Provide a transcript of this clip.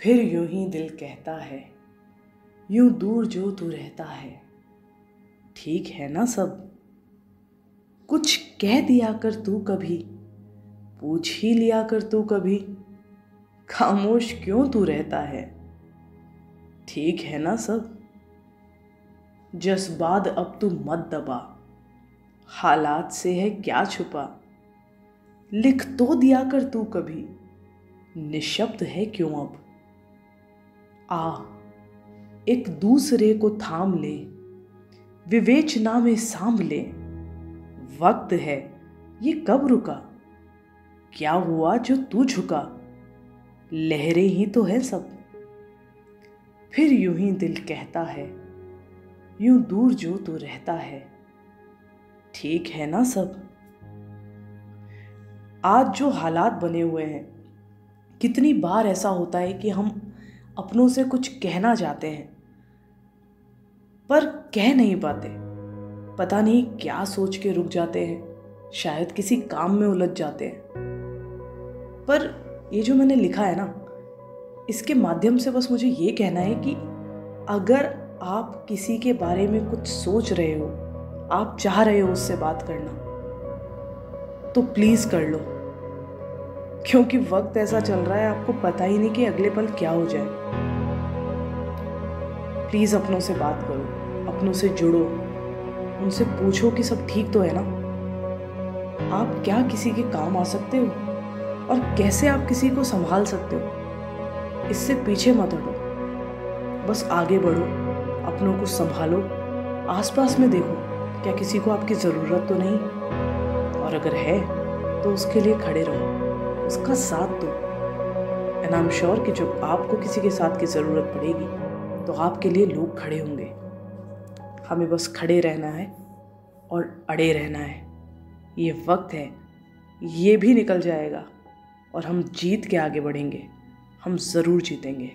फिर यूँ ही दिल कहता है, यूँ दूर जो तू रहता है। ठीक है ना सब? कुछ कह दिया कर तू कभी, पूछ ही लिया कर तू कभी, खामोश क्यों तू रहता है? ठीक है ना सब? जज्बात अब तू मत दबा, हालात से है क्या छुपा? लिख तो दिया कर तू कभी, निशब्द है क्यों अब? आ। एक दूसरे को थाम ले विवेचना में सांभ ले। वक्त है, ये कब रुका? क्या हुआ जो तू झुका? लहरें ही तो है सब। फिर यूँ ही दिल कहता है, यूँ दूर जो तू रहता है। ठीक है ना सब? आज जो हालात बने हुए हैं, कितनी बार ऐसा होता है कि हम अपनों से कुछ कहना चाहते हैं, पर कह नहीं पाते। पता नहीं क्या सोच के रुक जाते हैं, शायद किसी काम में उलझ जाते हैं। पर ये जो मैंने लिखा है ना, इसके माध्यम से बस मुझे ये कहना है कि अगर आप किसी के बारे में कुछ सोच रहे हो, आप चाह रहे हो उससे बात करना तो प्लीज़ कर लो। क्योंकि वक्त ऐसा चल रहा है, आपको पता ही नहीं कि अगले पल क्या हो जाए। प्लीज़ अपनों से बात करो, अपनों से जुड़ो। उनसे पूछो कि सब ठीक तो है ना? आप क्या किसी के काम आ सकते हो? और कैसे आप किसी को संभाल सकते हो? इससे पीछे मत हटो। बस आगे बढ़ो, अपनों को संभालो। आसपास में देखो, क्या किसी को आपकी ज़रूरत तो नहीं? और अगर है तो उसके लिए खड़े रहो। उसका साथ दो। एंड आई एम श्योर कि जब आपको किसी के साथ की ज़रूरत पड़ेगी तो आपके लिए लोग खड़े होंगे। हमें बस खड़े रहना है और अड़े रहना है। ये वक्त है। ये भी निकल जाएगा और हम जीत के आगे बढ़ेंगे। हम ज़रूर जीतेंगे।